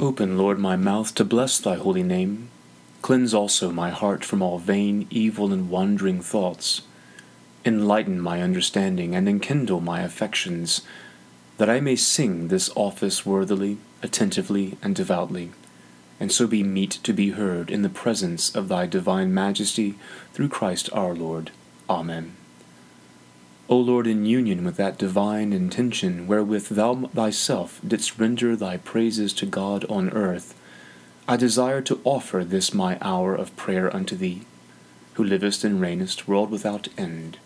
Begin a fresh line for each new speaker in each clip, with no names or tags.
Open, Lord, my mouth to bless thy holy name. Cleanse also my heart from all vain, evil, and wandering thoughts. Enlighten my understanding and enkindle my affections, that I may sing this office worthily, attentively, and devoutly, and so be meet to be heard in the presence of thy divine majesty through Christ our Lord. Amen. O Lord, in union with that divine intention wherewith thou thyself didst render thy praises to God on earth, I desire to offer this my hour of prayer unto thee, who livest and reignest world without end.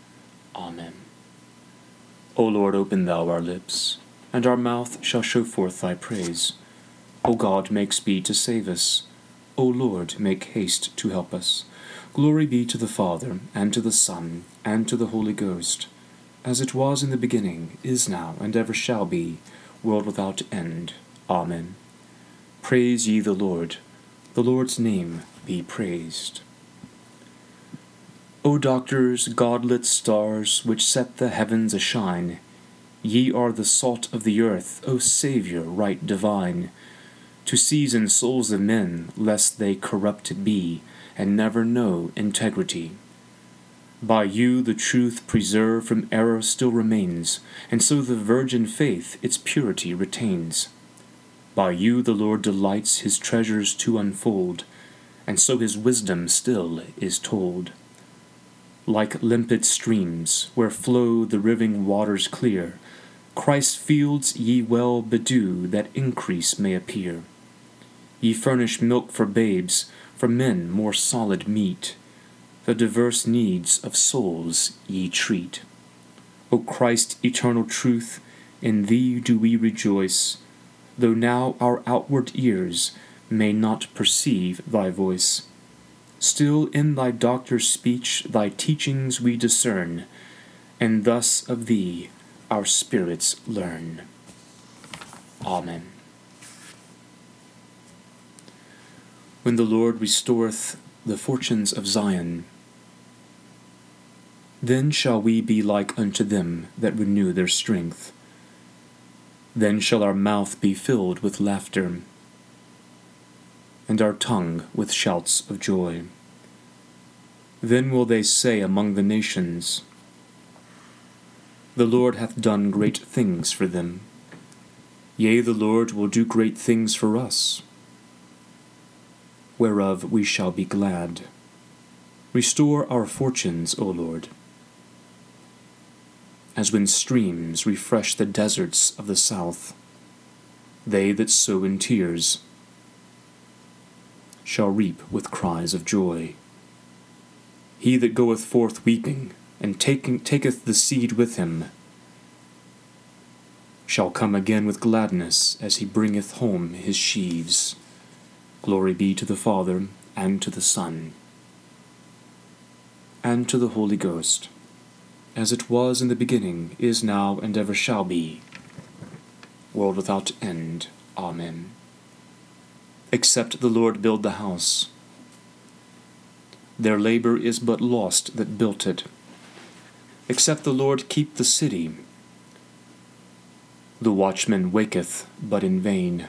Amen. O Lord, open thou our lips, and our mouth shall show forth thy praise. O God, make speed to save us. O Lord, make haste to help us. Glory be to the Father, and to the Son, and to the Holy Ghost as it was in the beginning, is now, and ever shall be, world without end. Amen. Praise ye the Lord. The Lord's name be praised. O doctors, godlit stars, which set the heavens ashine, ye are the salt of the earth, O Saviour, right divine, to season souls of men, lest they corrupted be, and never know integrity. By you the truth preserved from error still remains, and so the virgin faith its purity retains. By you the Lord delights his treasures to unfold, and so his wisdom still is told. Like limpid streams, where flow the riving waters clear, Christ's fields ye well bedew, that increase may appear. Ye furnish milk for babes, for men more solid meat the diverse needs of souls ye treat. O Christ, eternal truth, in thee do we rejoice, though now our outward ears may not perceive thy voice. Still in thy doctor's speech thy teachings we discern, and thus of thee our spirits learn. Amen. When the Lord restoreth the fortunes of Zion, then shall we be like unto them that renew their strength. Then shall our mouth be filled with laughter, and our tongue with shouts of joy. Then will they say among the nations, The Lord hath done great things for them. Yea, the Lord will do great things for us, whereof we shall be glad. Restore our fortunes, O Lord as when streams refresh the deserts of the south. They that sow in tears shall reap with cries of joy. He that goeth forth weeping, and taking, taketh the seed with him, shall come again with gladness as he bringeth home his sheaves. Glory be to the Father, and to the Son, and to the Holy Ghost as it was in the beginning, is now, and ever shall be, world without end. Amen. Except the Lord build the house, their labor is but lost that built it. Except the Lord keep the city, the watchman waketh, but in vain.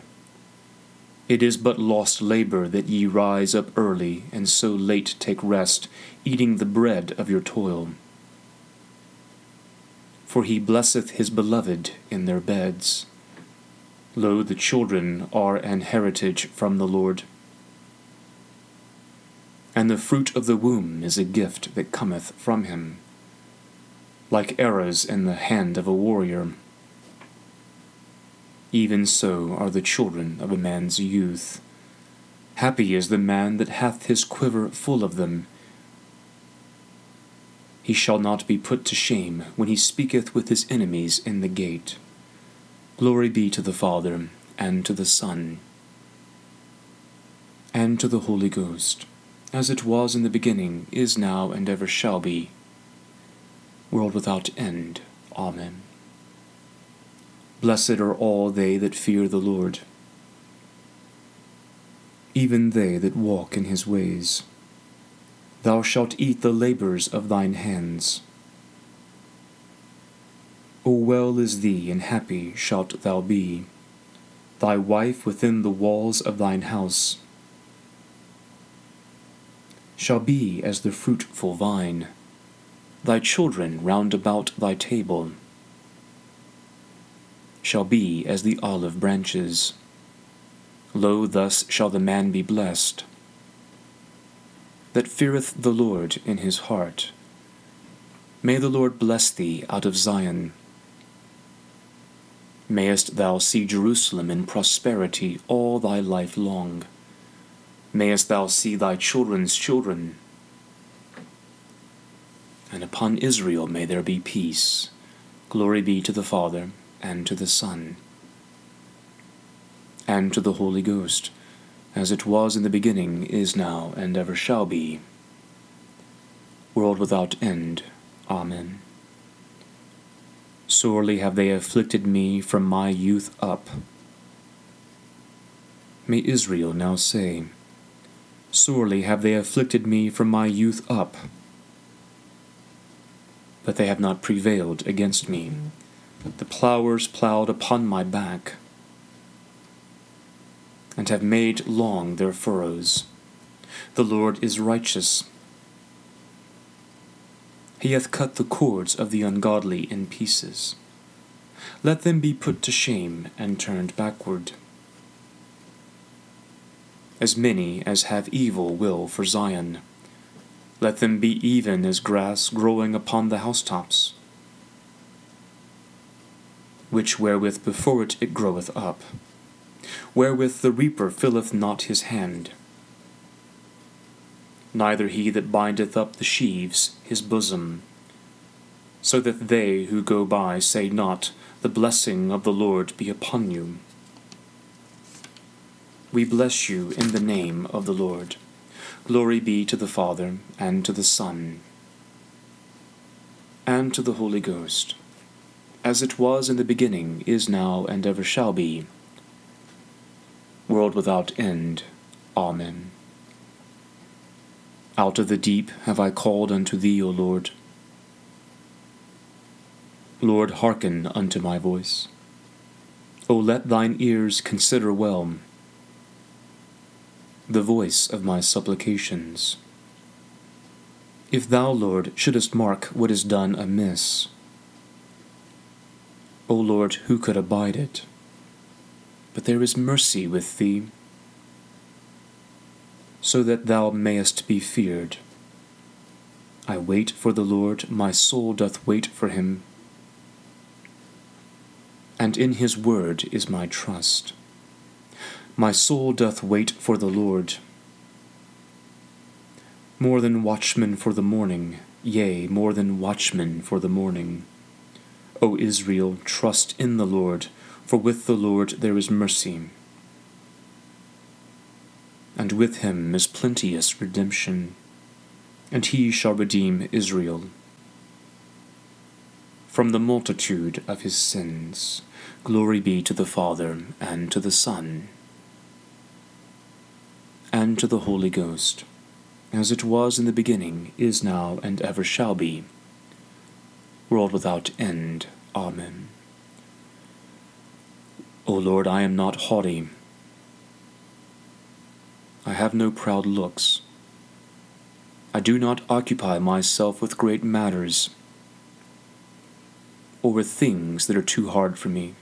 It is but lost labor that ye rise up early, and so late take rest, eating the bread of your toil for he blesseth his beloved in their beds. Lo, the children are an heritage from the Lord. And the fruit of the womb is a gift that cometh from him, like arrows in the hand of a warrior. Even so are the children of a man's youth. Happy is the man that hath his quiver full of them he shall not be put to shame when he speaketh with his enemies in the gate. Glory be to the Father, and to the Son, and to the Holy Ghost, as it was in the beginning, is now, and ever shall be, world without end. Amen. Blessed are all they that fear the Lord, even they that walk in his ways. Thou shalt eat the labours of thine hands. O well is thee, and happy shalt thou be, thy wife within the walls of thine house shall be as the fruitful vine, thy children round about thy table shall be as the olive branches. Lo, thus shall the man be blessed that feareth the Lord in his heart. May the Lord bless thee out of Zion. Mayest thou see Jerusalem in prosperity all thy life long. Mayest thou see thy children's children. And upon Israel may there be peace. Glory be to the Father, and to the Son, and to the Holy Ghost, as it was in the beginning, is now, and ever shall be, world without end. Amen. Sorely have they afflicted me from my youth up. May Israel now say, Sorely have they afflicted me from my youth up, but they have not prevailed against me. The plowers ploughed upon my back, and have made long their furrows. The Lord is righteous. He hath cut the cords of the ungodly in pieces. Let them be put to shame and turned backward as many as have evil will for Zion. Let them be even as grass growing upon the housetops, which wherewith before it it groweth up, wherewith the reaper filleth not his hand. Neither he that bindeth up the sheaves his bosom, so that they who go by say not, The blessing of the Lord be upon you. We bless you in the name of the Lord. Glory be to the Father, and to the Son, and to the Holy Ghost, as it was in the beginning, is now, and ever shall be, world without end. Amen. Out of the deep have I called unto thee, O Lord. Lord, hearken unto my voice. O let thine ears consider well the voice of my supplications. If thou, Lord, shouldest mark what is done amiss, O Lord, who could abide it? But there is mercy with thee, so that thou mayest be feared. I wait for the Lord, my soul doth wait for him, and in his word is my trust. My soul doth wait for the Lord. More than watchmen for the morning, yea, more than watchmen for the morning. O Israel, trust in the Lord, for with the Lord there is mercy, and with him is plenteous redemption, and he shall redeem Israel from the multitude of his sins. Glory be to the Father, and to the Son, and to the Holy Ghost, as it was in the beginning, is now, and ever shall be, world without end. Amen. O Lord, I am not haughty. I have no proud looks. I do not occupy myself with great matters, or with things that are too hard for me.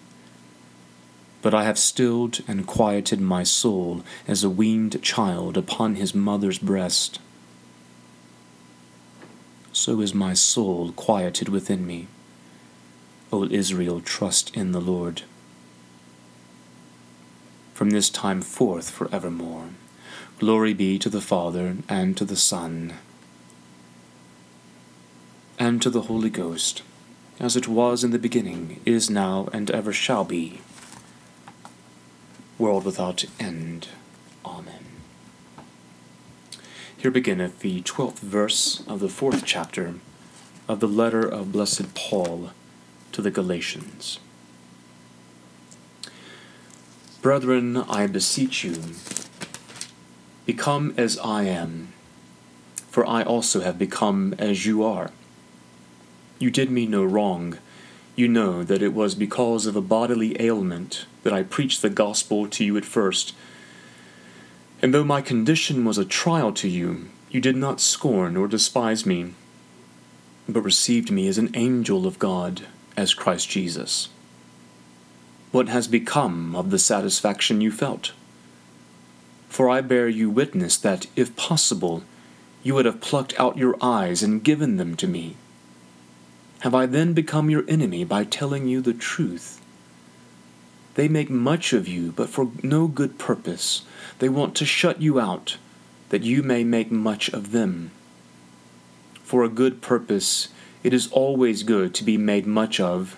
But I have stilled and quieted my soul as a weaned child upon his mother's breast. So is my soul quieted within me. O Israel, trust in the Lord. From this time forth for evermore. Glory be to the Father, and to the Son, and to the Holy Ghost, as it was in the beginning, is now, and ever shall be world without end. Amen. Here beginneth the twelfth verse of the fourth chapter of the letter of blessed Paul to the Galatians. Brethren, I beseech you, become as I am, for I also have become as you are. You did me no wrong you know that it was because of a bodily ailment that I preached the gospel to you at first. And though my condition was a trial to you, you did not scorn or despise me, but received me as an angel of God, as Christ Jesus. What has become of the satisfaction you felt? For I bear you witness that, if possible, you would have plucked out your eyes and given them to me. Have I then become your enemy by telling you the truth? They make much of you, but for no good purpose. They want to shut you out, that you may make much of them. For a good purpose, it is always good to be made much of,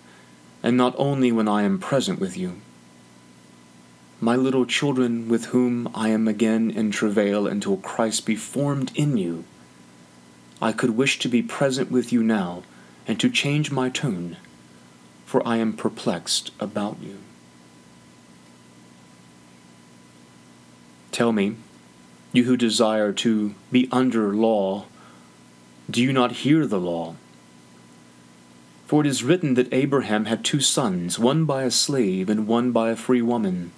and not only when I am present with you. My little children, with whom I am again in travail until Christ be formed in you, I could wish to be present with you now and to change my tone, for I am perplexed about you. Tell me, you who desire to be under law, do you not hear the law? For it is written that Abraham had two sons, one by a slave and one by a free woman.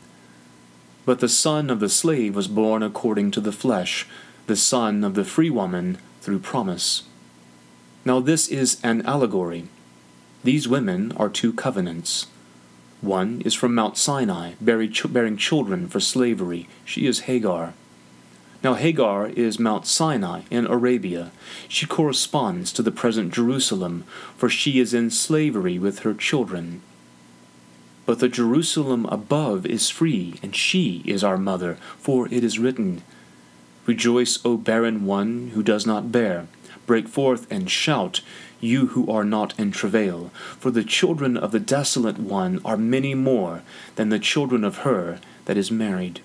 But the son of the slave was born according to the flesh, the son of the free woman through promise. Now this is an allegory. These women are two covenants. One is from Mount Sinai, bearing children for slavery. She is Hagar. Now Hagar is Mount Sinai in Arabia. She corresponds to the present Jerusalem, for she is in slavery with her children. But the Jerusalem above is free, and she is our mother, for it is written, Rejoice, O barren one who does not bear Break forth and shout, you who are not in travail, for the children of the desolate one are many more than the children of her that is married.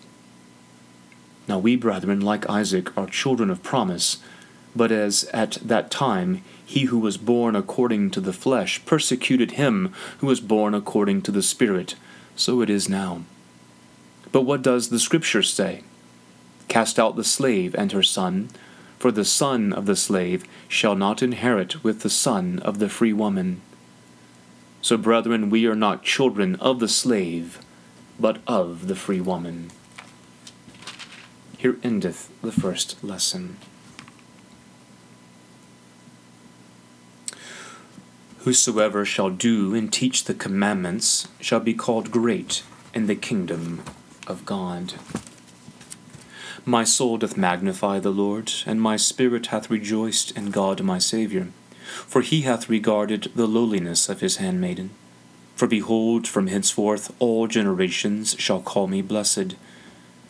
Now we, brethren, like Isaac, are children of promise, but as at that time he who was born according to the flesh persecuted him who was born according to the Spirit, so it is now. But what does the Scripture say? Cast out the slave and her son, for the son of the slave shall not inherit with the son of the free woman. So, brethren, we are not children of the slave, but of the free woman. Here endeth the first lesson. Whosoever shall do and teach the commandments shall be called great in the kingdom of God. My soul doth magnify the Lord, and my spirit hath rejoiced in God my Saviour. For he hath regarded the lowliness of his handmaiden. For behold, from henceforth all generations shall call me blessed.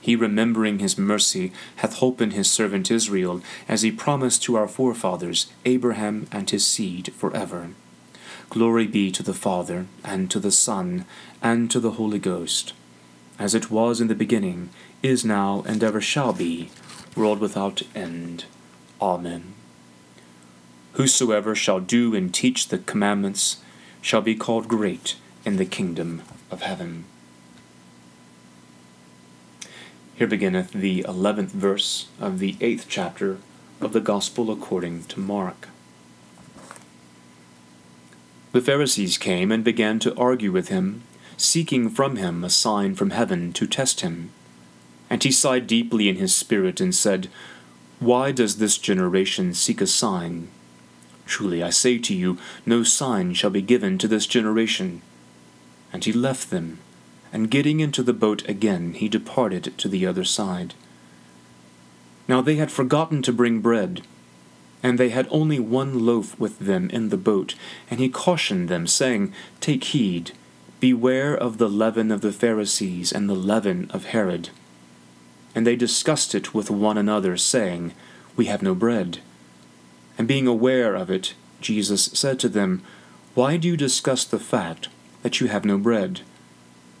He, remembering his mercy, hath holpen his servant Israel, as he promised to our forefathers, Abraham and his seed for ever. Glory be to the Father, and to the Son, and to the Holy Ghost, as it was in the beginning, is now, and ever shall be, world without end. Amen. Whosoever shall do and teach the commandments shall be called great in the kingdom of heaven. Here beginneth the eleventh verse of the eighth chapter of the Gospel according to Mark. The Pharisees came and began to argue with him, seeking from him a sign from heaven to test him. And he sighed deeply in his spirit and said, Why does this generation seek a sign? Truly I say to you, no sign shall be given to this generation. And he left them, and getting into the boat again, he departed to the other side. Now they had forgotten to bring bread, and they had only one loaf with them in the boat, and he cautioned them, saying, Take heed, beware of the leaven of the Pharisees and the leaven of Herod. And they discussed it with one another, saying, We have no bread. And being aware of it, Jesus said to them, Why do you discuss the fact that you have no bread?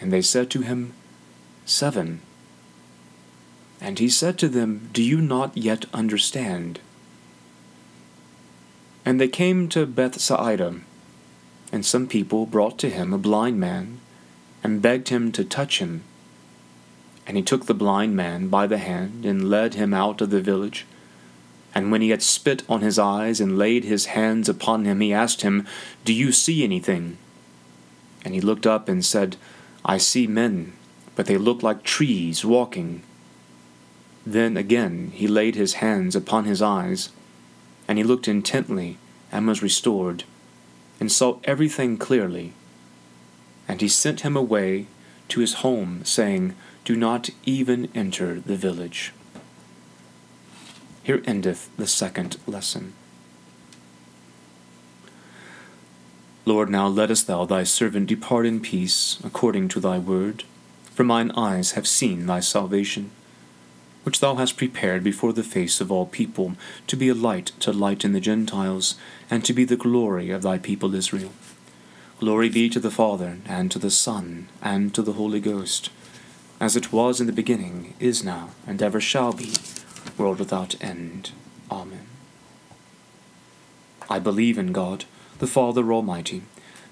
And they said to him, Seven. And he said to them, Do you not yet understand? And they came to Bethsaida and some people brought to him a blind man, and begged him to touch him. And he took the blind man by the hand, and led him out of the village. And when he had spit on his eyes, and laid his hands upon him, he asked him, Do you see anything? And he looked up and said, I see men, but they look like trees walking. Then again he laid his hands upon his eyes, and he looked intently, and was restored and saw everything clearly. And he sent him away to his home, saying, Do not even enter the village. Here endeth the second lesson. Lord, now lettest thou thy servant depart in peace, according to thy word. For mine eyes have seen thy salvation which thou hast prepared before the face of all people, to be a light to lighten the Gentiles, and to be the glory of thy people Israel. Glory be to the Father, and to the Son, and to the Holy Ghost, as it was in the beginning, is now, and ever shall be, world without end. Amen. I believe in God, the Father Almighty,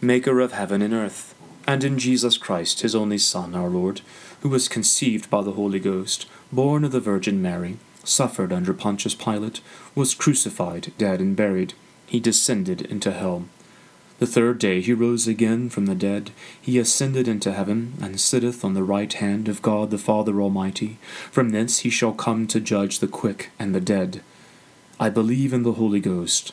maker of heaven and earth, and in Jesus Christ, his only Son, our Lord, who was conceived by the Holy Ghost born of the Virgin Mary, suffered under Pontius Pilate, was crucified, dead, and buried. He descended into hell. The third day he rose again from the dead. He ascended into heaven, and sitteth on the right hand of God the Father Almighty. From thence he shall come to judge the quick and the dead. I believe in the Holy Ghost,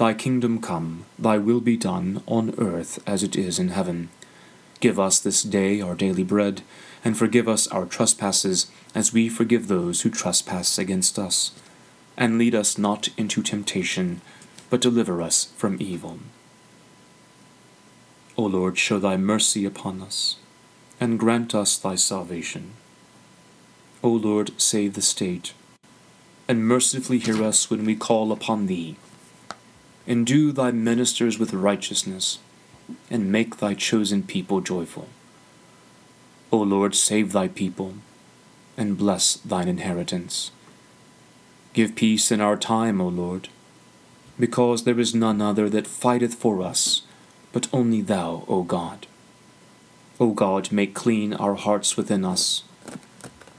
Thy kingdom come, thy will be done, on earth as it is in heaven. Give us this day our daily bread, and forgive us our trespasses, as we forgive those who trespass against us. And lead us not into temptation, but deliver us from evil. O Lord, show thy mercy upon us, and grant us thy salvation. O Lord, save the state, and mercifully hear us when we call upon thee. Endue thy ministers with righteousness and make thy chosen people joyful. O Lord, save thy people, and bless thine inheritance. Give peace in our time, O Lord, because there is none other that fighteth for us, but only thou, O God. O God, make clean our hearts within us,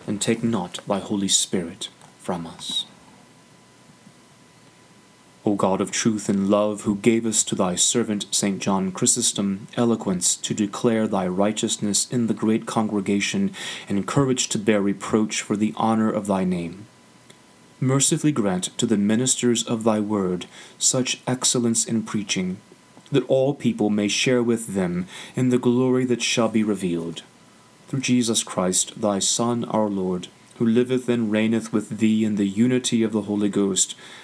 and take not thy Holy Spirit from us. O God of truth and love, who gavest to thy servant St. John Chrysostom eloquence to declare thy righteousness in the great congregation, and courage to bear reproach for the honor of thy name, mercifully grant to the ministers of thy word such excellence in preaching, that all people may share with them in the glory that shall be revealed. Through Jesus Christ, thy Son, our Lord, who liveth and reigneth with thee in the unity of the Holy Ghost,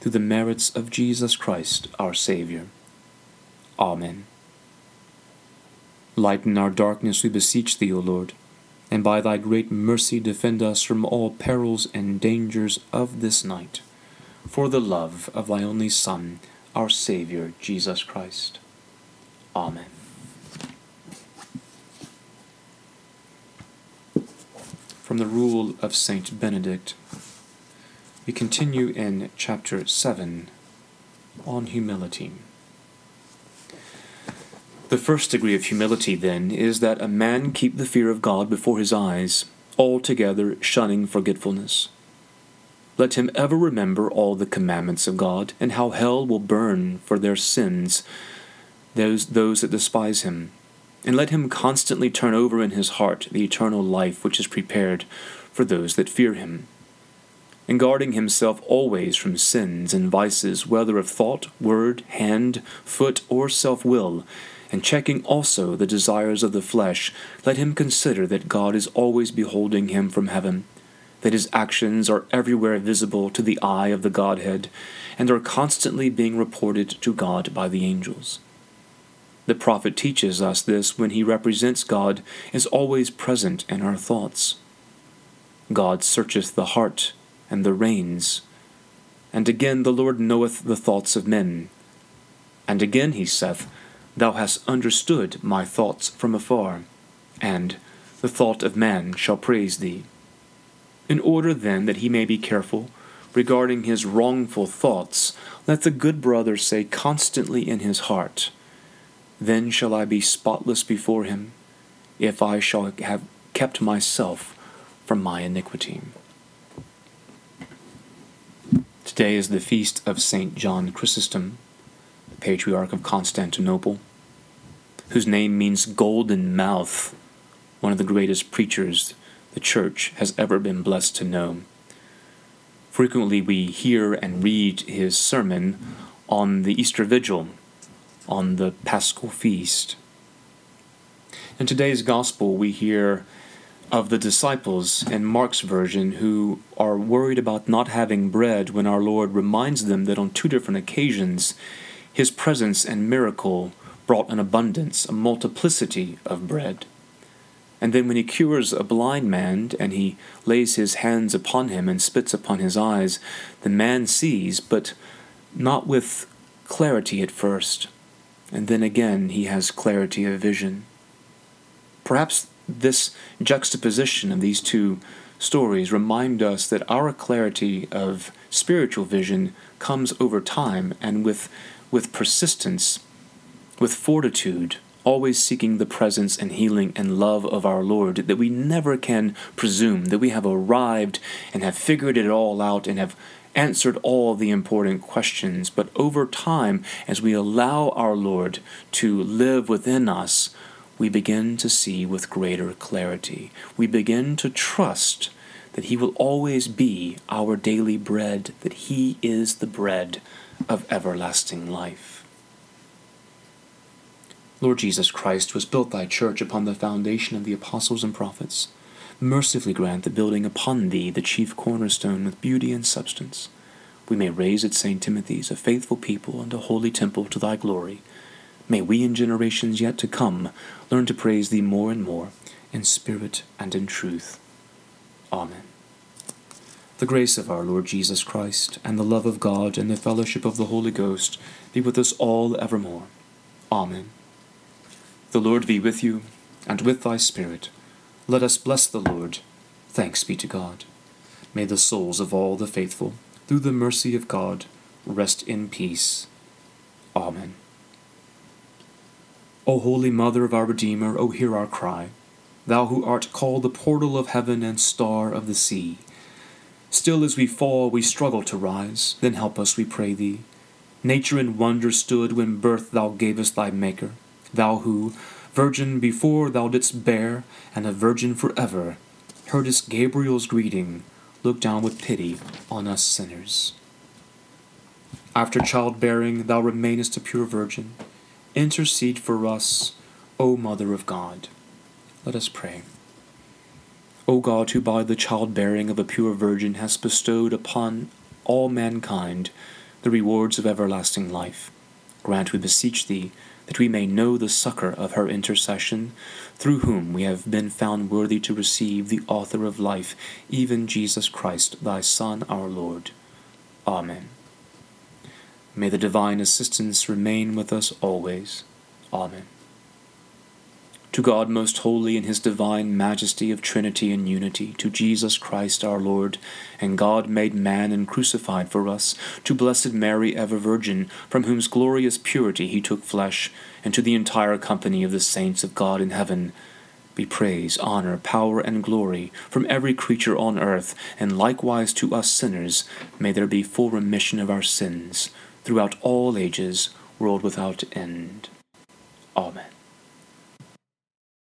through the merits of Jesus Christ our Saviour. Amen. Lighten our darkness, we beseech thee, O Lord, and by thy great mercy defend us from all perils and dangers of this night, for the love of thy only Son, our Saviour, Jesus Christ. Amen. From the Rule of Saint Benedict, we continue in chapter 7 on humility. The first degree of humility, then, is that a man keep the fear of God before his eyes, altogether shunning forgetfulness. Let him ever remember all the commandments of God, and how hell will burn for their sins those, those that despise him. And let him constantly turn over in his heart the eternal life which is prepared for those that fear him. And guarding himself always from sins and vices, whether of thought, word, hand, foot, or self will, and checking also the desires of the flesh, let him consider that God is always beholding him from heaven, that his actions are everywhere visible to the eye of the Godhead, and are constantly being reported to God by the angels. The prophet teaches us this when he represents God as always present in our thoughts. God searcheth the heart and the reins. And again the Lord knoweth the thoughts of men. And again he saith, Thou hast understood my thoughts from afar, and the thought of man shall praise thee. In order then that he may be careful regarding his wrongful thoughts, let the good brother say constantly in his heart, Then shall I be spotless before him, if I shall have kept myself from my iniquity. Today is the feast of Saint John Chrysostom, the Patriarch of Constantinople whose name means golden mouth, one of the greatest preachers the church has ever been blessed to know. Frequently we hear and read his sermon on the Easter Vigil, on the Paschal Feast. In today's Gospel, we hear of the disciples in Mark's version who are worried about not having bread when our Lord reminds them that on two different occasions his presence and miracle brought an abundance, a multiplicity of bread. And then when he cures a blind man, and he lays his hands upon him and spits upon his eyes, the man sees, but not with clarity at first. And then again he has clarity of vision. Perhaps this juxtaposition of these two stories remind us that our clarity of spiritual vision comes over time and with, with persistence with fortitude, always seeking the presence and healing and love of our Lord, that we never can presume that we have arrived and have figured it all out and have answered all the important questions. But over time, as we allow our Lord to live within us, we begin to see with greater clarity. We begin to trust that He will always be our daily bread, that He is the bread of everlasting life. Lord Jesus Christ, was built thy church upon the foundation of the apostles and prophets. Mercifully grant the building upon thee the chief cornerstone with beauty and substance. We may raise at St. Timothy's a faithful people and a holy temple to thy glory. May we in generations yet to come learn to praise thee more and more, in spirit and in truth. Amen. The grace of our Lord Jesus Christ, and the love of God, and the fellowship of the Holy Ghost be with us all evermore. Amen. The Lord be with you, and with thy spirit. Let us bless the Lord. Thanks be to God. May the souls of all the faithful, through the mercy of God, rest in peace. Amen. O Holy Mother of our Redeemer, O hear our cry, thou who art called the portal of heaven and star of the sea. Still as we fall, we struggle to rise, then help us, we pray thee. Nature in wonder stood when birth thou gavest thy Maker thou who, virgin before thou didst bear, and a virgin forever, heardest Gabriel's greeting, look down with pity on us sinners. After childbearing, thou remainest a pure virgin. Intercede for us, O Mother of God. Let us pray. O God, who by the childbearing of a pure virgin hast bestowed upon all mankind the rewards of everlasting life, grant, we beseech thee, that we may know the succor of her intercession, through whom we have been found worthy to receive the author of life, even Jesus Christ, thy Son, our Lord. Amen. May the divine assistance remain with us always. Amen. To God most holy in his divine majesty of Trinity and unity, to Jesus Christ our Lord, and God made man and crucified for us, to blessed Mary ever Virgin, from whose glorious purity he took flesh, and to the entire company of the saints of God in heaven, be praise, honor, power, and glory from every creature on earth, and likewise to us sinners, may there be full remission of our sins, throughout all ages, world without end. Amen.